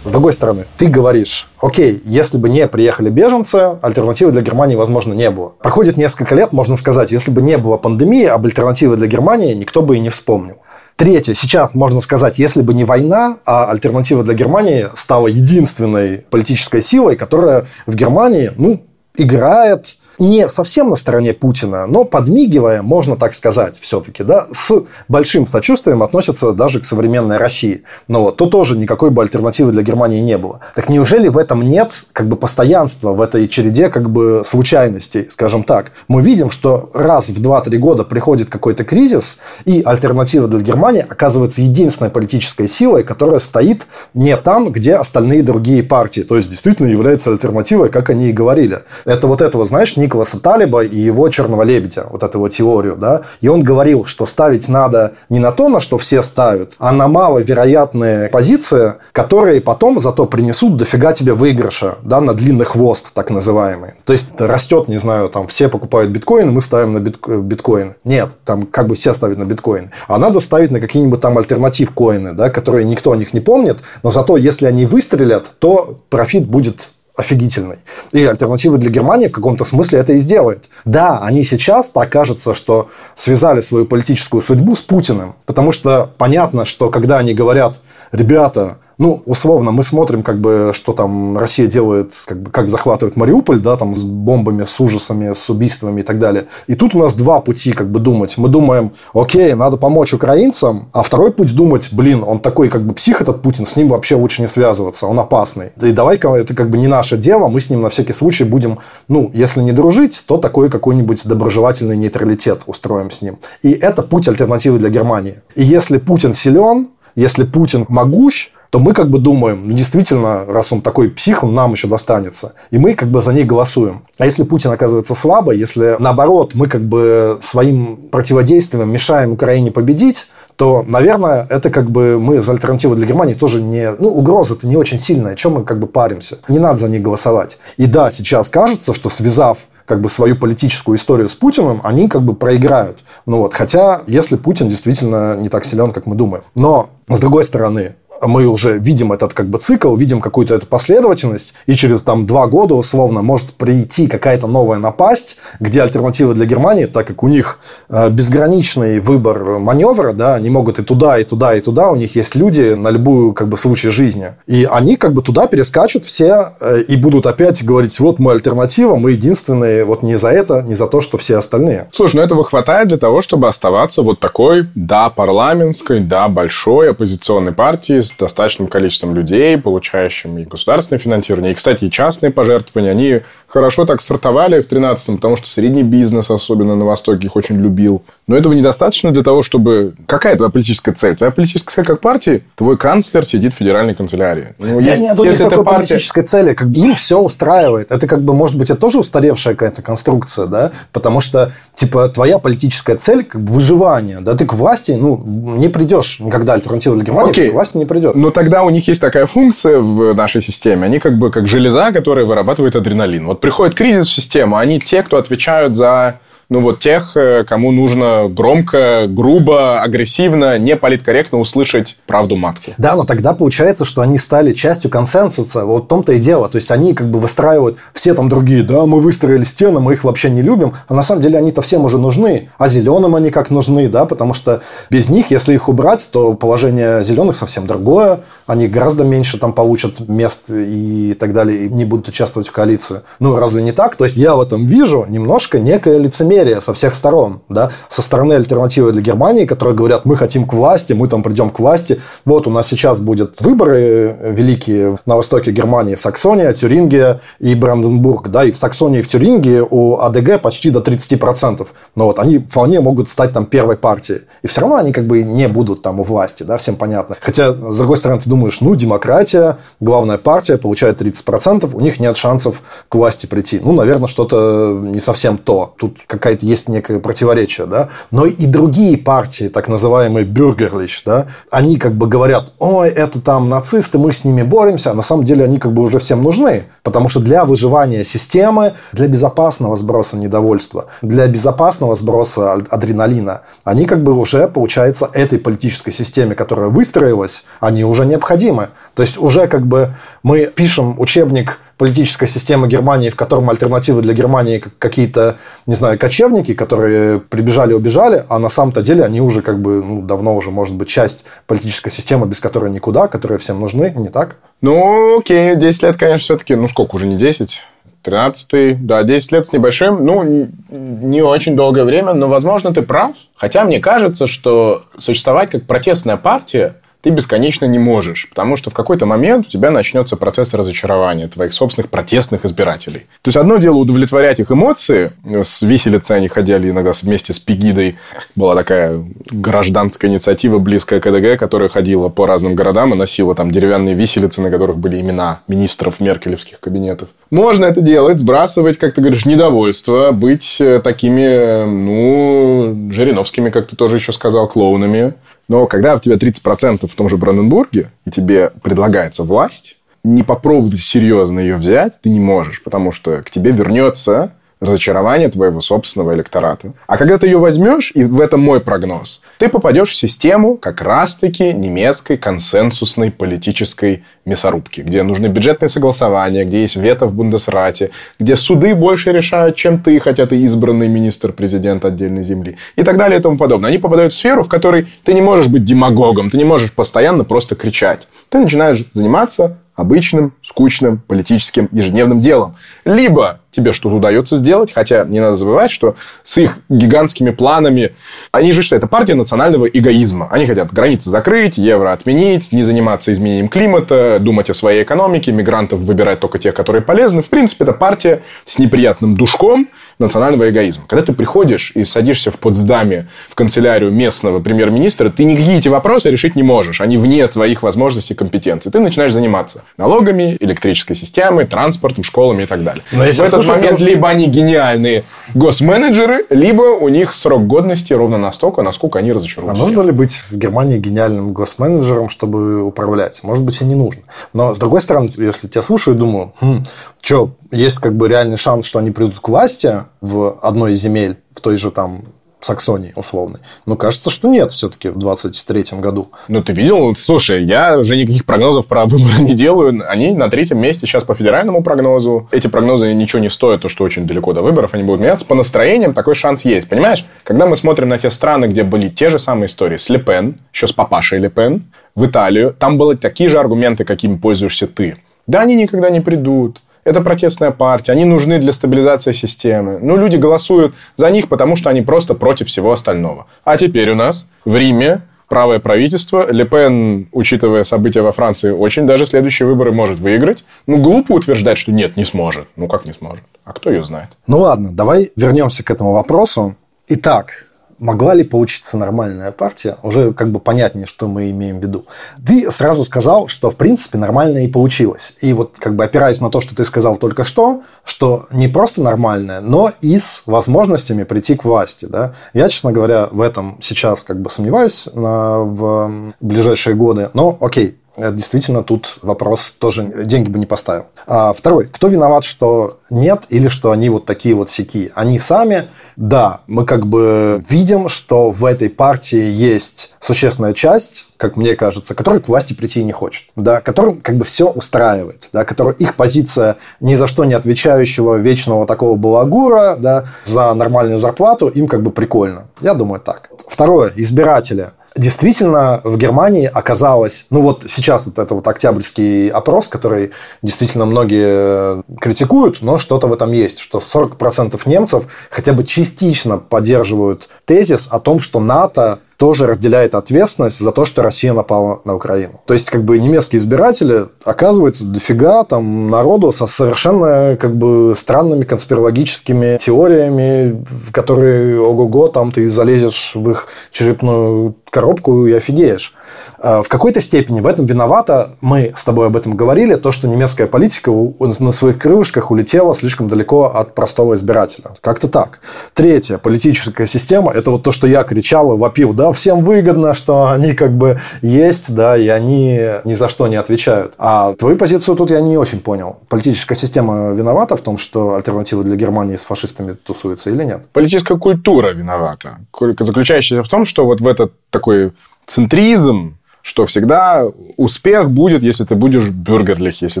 С другой стороны, ты говоришь, окей, если бы не приехали беженцы, альтернативы для Германии, возможно, не было. Проходит несколько лет, можно сказать, если бы не было пандемии, об альтернативе для Германии никто бы и не вспомнил. Третье. Сейчас можно сказать, если бы не война, а альтернатива для Германии стала единственной политической силой, которая в Германии, ну, играет не совсем на стороне Путина, но подмигивая, можно так сказать, все-таки, да, с большим сочувствием относятся даже к современной России. Но вот, то тоже никакой бы альтернативы для Германии не было. Так неужели в этом нет как бы постоянства, в этой череде как бы случайностей, скажем так? Мы видим, что раз в 2-3 года приходит какой-то кризис, и альтернатива для Германии оказывается единственной политической силой, которая стоит не там, где остальные другие партии. То есть, действительно является альтернативой, как они и говорили. Это вот этого, знаешь, Николаса Талиба и его «Черного лебедя», вот эту его теорию, да, и он говорил, что ставить надо не на то, на что все ставят, а на маловероятные позиции, которые потом зато принесут дофига тебе выигрыша, да, на длинный хвост, так называемый. То есть, растет, не знаю, там, все покупают биткоин, мы ставим на биткоин. Нет, там, как бы все ставят на биткоин. А надо ставить на какие-нибудь там альтернатив коины, да, которые никто о них не помнит, но зато, если они выстрелят, то профит будет офигительной. И альтернатива для Германии в каком-то смысле это и сделает. Да, они сейчас так кажется, что связали свою политическую судьбу с Путиным. Потому что понятно, что когда они говорят, ребята, Ну, условно, мы смотрим, как бы, что там Россия делает, как бы, как захватывает Мариуполь, да, там, с бомбами, с ужасами, с убийствами и так далее. И тут у нас два пути, как бы, думать. Мы думаем, окей, надо помочь украинцам, а второй путь думать, блин, он такой, как бы, псих этот Путин, с ним вообще лучше не связываться, он опасный. И давай-ка, это как бы не наше дело, мы с ним на всякий случай будем, ну, если не дружить, то такой какой-нибудь доброжелательный нейтралитет устроим с ним. И это путь альтернативы для Германии. И если Путин силен, если Путин могущ, то мы как бы думаем, ну, действительно, раз он такой псих, он нам еще достанется. И мы как бы за ней голосуем. А если Путин оказывается слабо, если наоборот мы как бы своим противодействием мешаем Украине победить, то, наверное, это как бы мы за альтернативу для Германии тоже не... Ну, угроза-то не очень сильная. Чем мы как бы паримся? Не надо за них голосовать. И да, сейчас кажется, что связав как бы свою политическую историю с Путиным, они как бы проиграют. Ну вот, хотя, если Путин действительно не так силен, как мы думаем. Но, с другой стороны, мы уже видим этот как бы цикл, видим какую-то эту последовательность, и через там два года условно может прийти какая-то новая напасть, где альтернатива для Германии, так как у них э, безграничный выбор маневра, да, они могут и туда, и туда, и туда, у них есть люди на любую как бы случай жизни, и они как бы туда перескачут все э, и будут опять говорить, вот мы альтернатива, мы единственные, вот не за это, не за то, что все остальные. Слушай, ну этого хватает для того, чтобы оставаться вот такой, да, парламентской, да, большой оппозиционной партией с достаточным количеством людей, получающим и государственное финансирование, и, кстати, и частные пожертвования, они хорошо так стартовали в 13-м, потому что средний бизнес, особенно на Востоке, их очень любил. Но этого недостаточно для того, чтобы... Какая твоя политическая цель? Твоя политическая цель как партии? Твой канцлер сидит в федеральной канцелярии. Ну, да нет, у них такой партия... политической цели. Как им все устраивает. Это как бы, может быть, это тоже устаревшая какая-то конструкция, да? Потому что, типа, твоя политическая цель как бы выживание. Да, ты к власти, ну, не придешь никогда альтернатива для Германии, Окей. к власти не придет. Но тогда у них есть такая функция в нашей системе. Они как бы как железа, которая вырабатывает адреналин. Вот приходит кризис в систему, они те, кто отвечают за ну, вот тех, э, кому нужно громко, грубо, агрессивно, не политкорректно услышать правду матки. Да, но тогда получается, что они стали частью консенсуса. Вот в том-то и дело. То есть, они как бы выстраивают все там другие, да, мы выстроили стены, мы их вообще не любим. А на самом деле они-то всем уже нужны. А зеленым они как нужны, да, потому что без них, если их убрать, то положение зеленых совсем другое. Они гораздо меньше там получат мест и так далее, и не будут участвовать в коалиции. Ну, разве не так? То есть, я в этом вижу немножко некое лицемерие лицемерие со всех сторон. Да? Со стороны альтернативы для Германии, которые говорят, мы хотим к власти, мы там придем к власти. Вот у нас сейчас будут выборы великие на востоке Германии. Саксония, Тюрингия и Бранденбург. Да? И в Саксонии и в Тюрингии у АДГ почти до 30%. Но вот они вполне могут стать там первой партией. И все равно они как бы не будут там у власти. Да? Всем понятно. Хотя, с другой стороны, ты думаешь, ну, демократия, главная партия получает 30%, у них нет шансов к власти прийти. Ну, наверное, что-то не совсем то. Тут какая-то есть некое противоречие, да, но и другие партии, так называемые бюргерлич, да, они как бы говорят, ой, это там нацисты, мы с ними боремся, а на самом деле они как бы уже всем нужны, потому что для выживания системы, для безопасного сброса недовольства, для безопасного сброса адреналина, они как бы уже, получается, этой политической системе, которая выстроилась, они уже необходимы. То есть уже как бы мы пишем учебник политическая система Германии, в котором альтернативы для Германии какие-то, не знаю, кочевники, которые прибежали, убежали, а на самом-то деле они уже как бы ну, давно уже, может быть, часть политической системы, без которой никуда, которые всем нужны, не так? Ну, окей, 10 лет, конечно, все-таки, ну сколько уже, не 10? 13 да, 10 лет с небольшим, ну, не очень долгое время, но, возможно, ты прав. Хотя мне кажется, что существовать как протестная партия ты бесконечно не можешь, потому что в какой-то момент у тебя начнется процесс разочарования твоих собственных протестных избирателей. То есть, одно дело удовлетворять их эмоции. С виселицы они ходили иногда вместе с Пегидой. Была такая гражданская инициатива, близкая к КДГ, которая ходила по разным городам и носила там деревянные виселицы, на которых были имена министров меркелевских кабинетов. Можно это делать, сбрасывать, как ты говоришь, недовольство, быть э, такими, ну, Жириновскими, как ты тоже еще сказал, клоунами. Но когда у тебя 30% в том же Бранденбурге, и тебе предлагается власть, не попробовать серьезно ее взять ты не можешь, потому что к тебе вернется разочарование твоего собственного электората. А когда ты ее возьмешь, и в этом мой прогноз, ты попадешь в систему как раз-таки немецкой консенсусной политической мясорубки, где нужны бюджетные согласования, где есть вето в Бундесрате, где суды больше решают, чем ты, хотя ты избранный министр-президент отдельной земли и так далее и тому подобное. Они попадают в сферу, в которой ты не можешь быть демагогом, ты не можешь постоянно просто кричать. ты начинаешь заниматься обычным, скучным, политическим, ежедневным делом. Либо тебе что-то удается сделать, хотя не надо забывать, что с их гигантскими планами, они же что, это партия национального эгоизма. Они хотят границы закрыть, евро отменить, не заниматься изменением климата, думать о своей экономике, мигрантов выбирать только тех, которые полезны. В принципе, это партия с неприятным душком национального эгоизма. Когда ты приходишь и садишься в Потсдаме в канцелярию местного премьер-министра, ты никакие эти вопросы решить не можешь. Они вне твоих возможностей и компетенций. Ты начинаешь заниматься налогами, электрической системой, транспортом, школами и так далее. Но в этот момент просто... либо они гениальные госменеджеры, либо у них срок годности ровно настолько, насколько они разочаруют. А нужно ли быть в Германии гениальным госменеджером, чтобы управлять? Может быть, и не нужно. Но, с другой стороны, если тебя слушаю, думаю, хм, что, есть как бы реальный шанс, что они придут к власти в одной из земель, в той же там Саксонии условной. Но кажется, что нет все-таки в 23 году. Ну, ты видел? Слушай, я уже никаких прогнозов про [laughs] выборы не делаю. Они на третьем месте сейчас по федеральному прогнозу. Эти прогнозы ничего не стоят, то, что очень далеко до выборов они будут меняться. По настроениям такой шанс есть. Понимаешь? Когда мы смотрим на те страны, где были те же самые истории с Лепен, еще с папашей Лепен, в Италию, там были такие же аргументы, какими пользуешься ты. Да, они никогда не придут это протестная партия, они нужны для стабилизации системы. Ну, люди голосуют за них, потому что они просто против всего остального. А теперь у нас в Риме правое правительство. Ле Пен, учитывая события во Франции, очень даже следующие выборы может выиграть. Ну, глупо утверждать, что нет, не сможет. Ну, как не сможет? А кто ее знает? Ну, ладно, давай вернемся к этому вопросу. Итак, могла ли получиться нормальная партия, уже как бы понятнее, что мы имеем в виду. Ты сразу сказал, что в принципе нормальная и получилось. И вот как бы опираясь на то, что ты сказал только что, что не просто нормальная, но и с возможностями прийти к власти. Да? Я, честно говоря, в этом сейчас как бы сомневаюсь на, в ближайшие годы. Но окей, действительно тут вопрос тоже деньги бы не поставил. А второй, кто виноват, что нет или что они вот такие вот сики? Они сами, да, мы как бы видим, что в этой партии есть существенная часть, как мне кажется, которая к власти прийти не хочет, да, которым как бы все устраивает, да, которая их позиция ни за что не отвечающего вечного такого балагура, да, за нормальную зарплату, им как бы прикольно. Я думаю так. Второе, избиратели – Действительно, в Германии оказалось, ну вот сейчас вот это вот октябрьский опрос, который действительно многие критикуют, но что-то в этом есть, что 40% немцев хотя бы частично поддерживают тезис о том, что НАТО тоже разделяет ответственность за то, что Россия напала на Украину. То есть, как бы немецкие избиратели, оказывается, дофига там народу со совершенно как бы странными конспирологическими теориями, в которые ого-го, там ты залезешь в их черепную коробку и офигеешь. А, в какой-то степени в этом виновата, мы с тобой об этом говорили, то, что немецкая политика на своих крылышках улетела слишком далеко от простого избирателя. Как-то так. Третье, политическая система, это вот то, что я кричал и вопил, да, всем выгодно, что они как бы есть, да, и они ни за что не отвечают. А твою позицию тут я не очень понял. Политическая система виновата в том, что альтернатива для Германии с фашистами тусуется или нет? Политическая культура виновата. Заключающаяся в том, что вот в этот такой центризм, что всегда успех будет, если ты будешь бюргерлих, если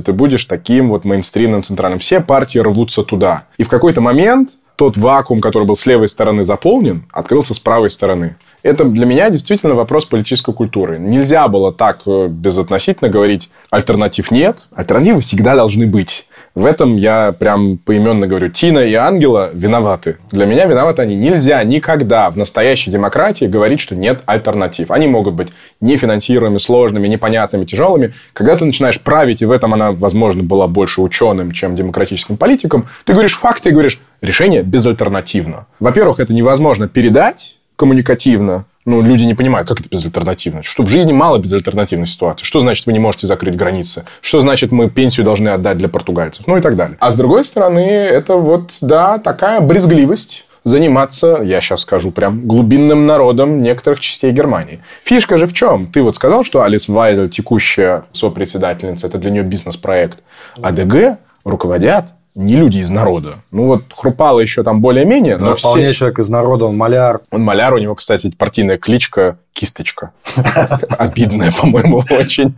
ты будешь таким вот мейнстримным центральным. Все партии рвутся туда. И в какой-то момент тот вакуум, который был с левой стороны заполнен, открылся с правой стороны. Это для меня действительно вопрос политической культуры. Нельзя было так э, безотносительно говорить, альтернатив нет, альтернативы всегда должны быть. В этом я прям поименно говорю, Тина и Ангела виноваты. Для меня виноваты они. Нельзя никогда в настоящей демократии говорить, что нет альтернатив. Они могут быть нефинансируемыми, сложными, непонятными, тяжелыми. Когда ты начинаешь править, и в этом она, возможно, была больше ученым, чем демократическим политиком, ты говоришь факты говоришь, решение безальтернативно. Во-первых, это невозможно передать коммуникативно, ну, люди не понимают, как это безальтернативно. Что в жизни мало безальтернативной ситуации. Что значит, вы не можете закрыть границы? Что значит, мы пенсию должны отдать для португальцев? Ну, и так далее. А с другой стороны, это вот, да, такая брезгливость заниматься, я сейчас скажу прям, глубинным народом некоторых частей Германии. Фишка же в чем? Ты вот сказал, что Алис Вайдель, текущая сопредседательница, это для нее бизнес-проект. АДГ руководят не люди из народа. Ну, вот Хрупало еще там более-менее. но вполне все... человек из народа, он маляр. Он маляр, у него, кстати, партийная кличка Кисточка. [laughs] Обидная, по-моему, [laughs] очень.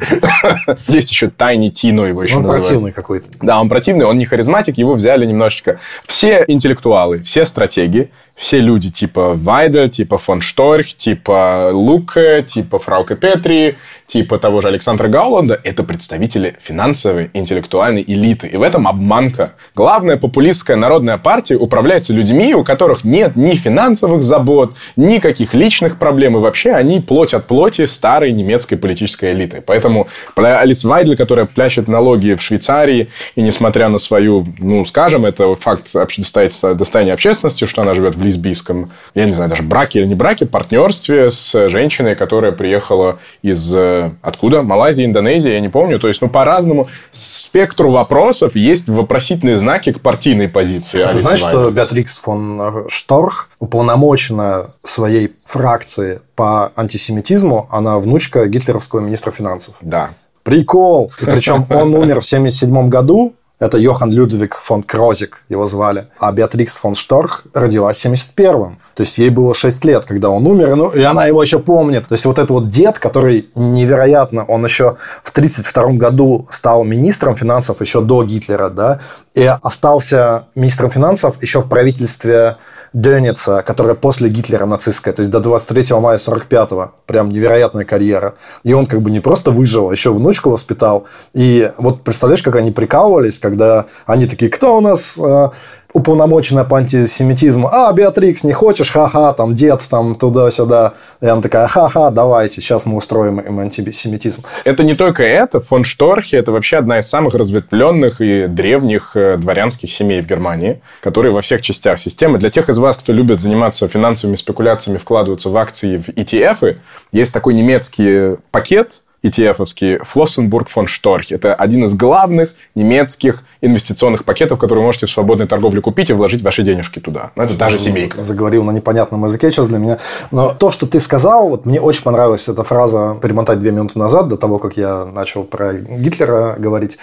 Есть еще Тайни Тино его еще Он противный какой-то. Да, он противный, он не харизматик, его взяли немножечко. Все интеллектуалы, все стратеги все люди типа Вайда, типа фон Шторх, типа Лука, типа Фраука Петри, типа того же Александра Гауланда, это представители финансовой интеллектуальной элиты. И в этом обманка. Главная популистская народная партия управляется людьми, у которых нет ни финансовых забот, никаких личных проблем. И вообще они плоть от плоти старой немецкой политической элиты. Поэтому Алис Вайдль, которая плящет налоги в Швейцарии, и несмотря на свою, ну, скажем, это факт достояния общественности, что она живет в лесбийском, я не знаю, даже браке или не браке, партнерстве с женщиной, которая приехала из э, откуда? Малайзии, Индонезии, я не помню. То есть, ну, по разному спектру вопросов есть вопросительные знаки к партийной позиции. Ты знаешь, что Беатрикс фон Шторх уполномочена своей фракции по антисемитизму, она внучка гитлеровского министра финансов. Да. Прикол! И причем он умер в 1977 году, это Йохан Людвиг фон Крозик, его звали. А Беатрикс фон Шторх родилась в 71-м. То есть, ей было 6 лет, когда он умер, ну, и она его еще помнит. То есть, вот этот вот дед, который невероятно, он еще в 32 году стал министром финансов еще до Гитлера, да, и остался министром финансов еще в правительстве Дёница, которая после Гитлера нацистская, то есть до 23 мая 45-го. Прям невероятная карьера. И он как бы не просто выжил, а еще внучку воспитал. И вот представляешь, как они прикалывались, когда они такие, кто у нас э, уполномоченная по антисемитизму. А, Беатрикс, не хочешь? Ха-ха, там, дед, там, туда-сюда. И она такая, ха-ха, давайте, сейчас мы устроим им антисемитизм. Это не только это. Фон Шторхе – это вообще одна из самых разветвленных и древних э, дворянских семей в Германии, которые во всех частях системы. Для тех из вас, кто любит заниматься финансовыми спекуляциями, вкладываться в акции, в ETF, есть такой немецкий пакет – ETF-овский Флоссенбург фон Шторх. Это один из главных немецких инвестиционных пакетов, которые вы можете в свободной торговле купить и вложить ваши денежки туда. Ну, это даже семейка. Заговорил на непонятном языке сейчас для меня. Но то, что ты сказал, вот мне очень понравилась эта фраза перемотать две минуты назад, до того, как я начал про Гитлера говорить.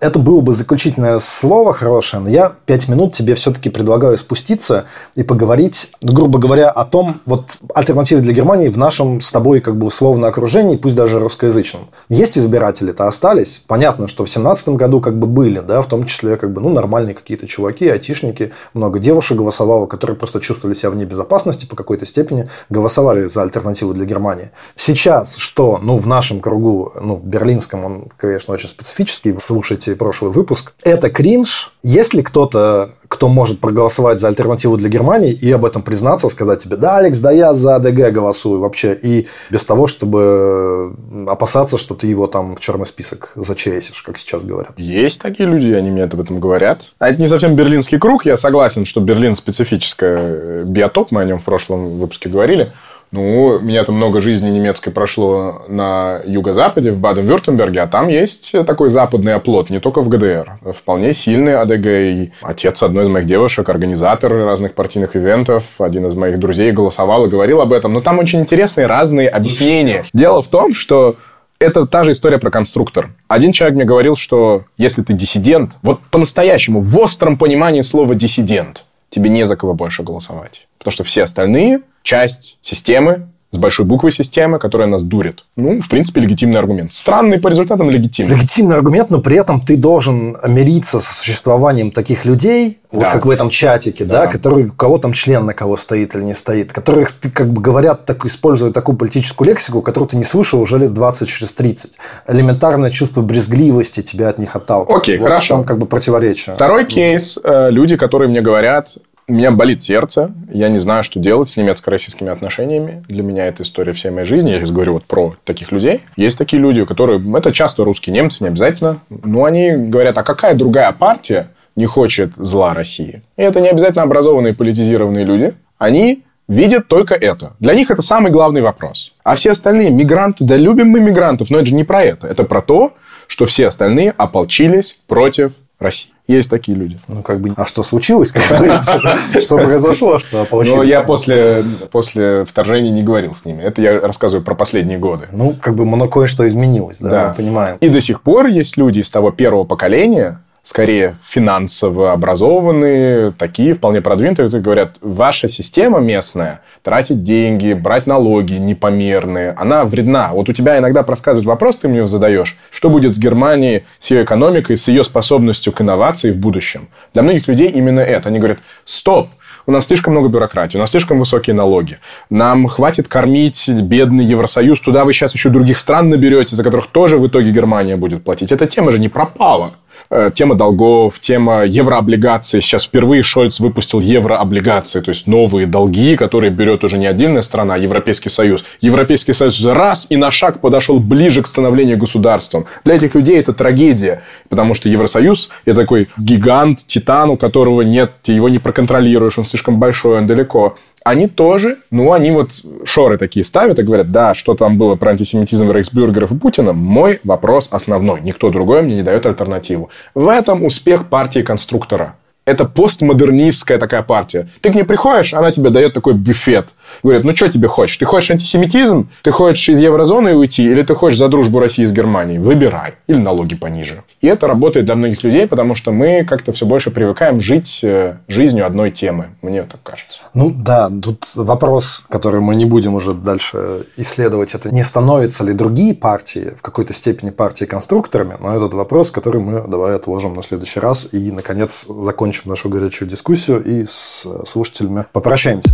Это было бы заключительное слово хорошее, но я пять минут тебе все-таки предлагаю спуститься и поговорить, ну, грубо говоря, о том, вот альтернативы для Германии в нашем с тобой как бы условно окружении, пусть даже русскоязычном. Есть избиратели-то остались. Понятно, что в семнадцатом году как бы были, да, в том том числе как бы, ну, нормальные какие-то чуваки, айтишники, много девушек голосовало, которые просто чувствовали себя вне безопасности по какой-то степени, голосовали за альтернативу для Германии. Сейчас что, ну, в нашем кругу, ну, в берлинском, он, конечно, очень специфический, слушайте прошлый выпуск, это кринж. Если кто-то, кто может проголосовать за альтернативу для Германии и об этом признаться, сказать тебе, да, Алекс, да я за АДГ голосую вообще, и без того, чтобы опасаться, что ты его там в черный список зачесишь, как сейчас говорят. Есть такие люди, они мне об этом говорят. А это не совсем берлинский круг. Я согласен, что Берлин специфическая э, биотоп. Мы о нем в прошлом выпуске говорили. Ну, у меня там много жизни немецкой прошло на юго-западе, в Баден-Вюртемберге, а там есть такой западный оплот, не только в ГДР. Вполне сильный АДГ. И отец одной из моих девушек, организатор разных партийных ивентов, один из моих друзей голосовал и говорил об этом. Но там очень интересные разные объяснения. Дело в том, что это та же история про конструктор. Один человек мне говорил, что если ты диссидент, вот по-настоящему, в остром понимании слова диссидент, тебе не за кого больше голосовать. Потому что все остальные часть системы, с большой буквы системы, которая нас дурит. Ну, в принципе, легитимный аргумент. Странный по результатам легитимный. Легитимный аргумент, но при этом ты должен мириться со существованием таких людей, да. вот как в этом чатике, да. да, который, у кого там член на кого стоит или не стоит, которых, ты, как бы говорят, так, используют такую политическую лексику, которую ты не слышал уже лет 20 через 30. Элементарное чувство брезгливости тебя от них отталкивает. Окей, вот хорошо. В чем как бы противоречие. Второй кейс. Э, люди, которые мне говорят, у меня болит сердце, я не знаю, что делать с немецко-российскими отношениями. Для меня это история всей моей жизни. Я сейчас говорю вот про таких людей. Есть такие люди, которые... Это часто русские немцы, не обязательно. Но они говорят, а какая другая партия не хочет зла России? И это не обязательно образованные политизированные люди. Они видят только это. Для них это самый главный вопрос. А все остальные мигранты, да любим мы мигрантов, но это же не про это. Это про то, что все остальные ополчились против России. Есть такие люди. Ну, как бы, а что случилось, как [laughs] говорится? Что произошло, что получилось? Ну, я после, после вторжения не говорил с ними. Это я рассказываю про последние годы. Ну, как бы, много кое-что изменилось, да, да. понимаем. И до сих пор есть люди из того первого поколения, скорее финансово образованные, такие вполне продвинутые, говорят, ваша система местная тратить деньги, брать налоги непомерные, она вредна. Вот у тебя иногда проскальзывает вопрос, ты мне задаешь, что будет с Германией, с ее экономикой, с ее способностью к инновации в будущем. Для многих людей именно это. Они говорят, стоп, у нас слишком много бюрократии, у нас слишком высокие налоги. Нам хватит кормить бедный Евросоюз. Туда вы сейчас еще других стран наберете, за которых тоже в итоге Германия будет платить. Эта тема же не пропала. Э, тема долгов, тема еврооблигаций. Сейчас впервые Шольц выпустил еврооблигации, то есть новые долги, которые берет уже не отдельная страна, а Европейский Союз. Европейский Союз раз и на шаг подошел ближе к становлению государством. Для этих людей это трагедия, потому что Евросоюз – это такой гигант, титан, у которого нет, его не проконтролируешь, он слишком большой, он далеко они тоже, ну, они вот шоры такие ставят и говорят, да, что там было про антисемитизм Рейхсбюргеров и Путина, мой вопрос основной. Никто другой мне не дает альтернативу. В этом успех партии конструктора. Это постмодернистская такая партия. Ты к ней приходишь, она тебе дает такой буфет – Говорят, ну что тебе хочешь? Ты хочешь антисемитизм? Ты хочешь из еврозоны уйти? Или ты хочешь за дружбу России с Германией? Выбирай. Или налоги пониже. И это работает для многих людей, потому что мы как-то все больше привыкаем жить э, жизнью одной темы. Мне так кажется. Ну да, тут вопрос, который мы не будем уже дальше исследовать, это не становятся ли другие партии в какой-то степени партии конструкторами, но этот вопрос, который мы давай отложим на следующий раз и, наконец, закончим нашу горячую дискуссию и с слушателями попрощаемся.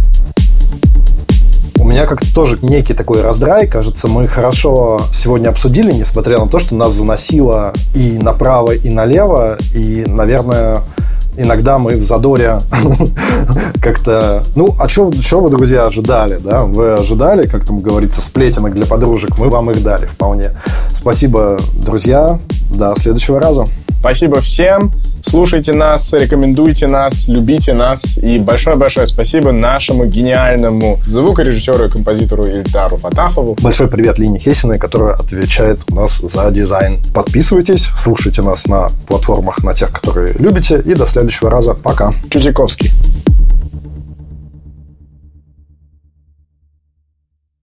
У меня как-то тоже некий такой раздрай. Кажется, мы хорошо сегодня обсудили, несмотря на то, что нас заносило и направо, и налево. И, наверное, иногда мы в задоре [laughs] как-то... Ну, а что вы, друзья, ожидали? Да? Вы ожидали, как там говорится, сплетенок для подружек. Мы вам их дали вполне. Спасибо, друзья. До следующего раза. Спасибо всем. Слушайте нас, рекомендуйте нас, любите нас. И большое-большое спасибо нашему гениальному звукорежиссеру и композитору Ильдару Фатахову. Большой привет Лине Хесиной, которая отвечает у нас за дизайн. Подписывайтесь, слушайте нас на платформах, на тех, которые любите. И до следующего раза. Пока. Чутиковский.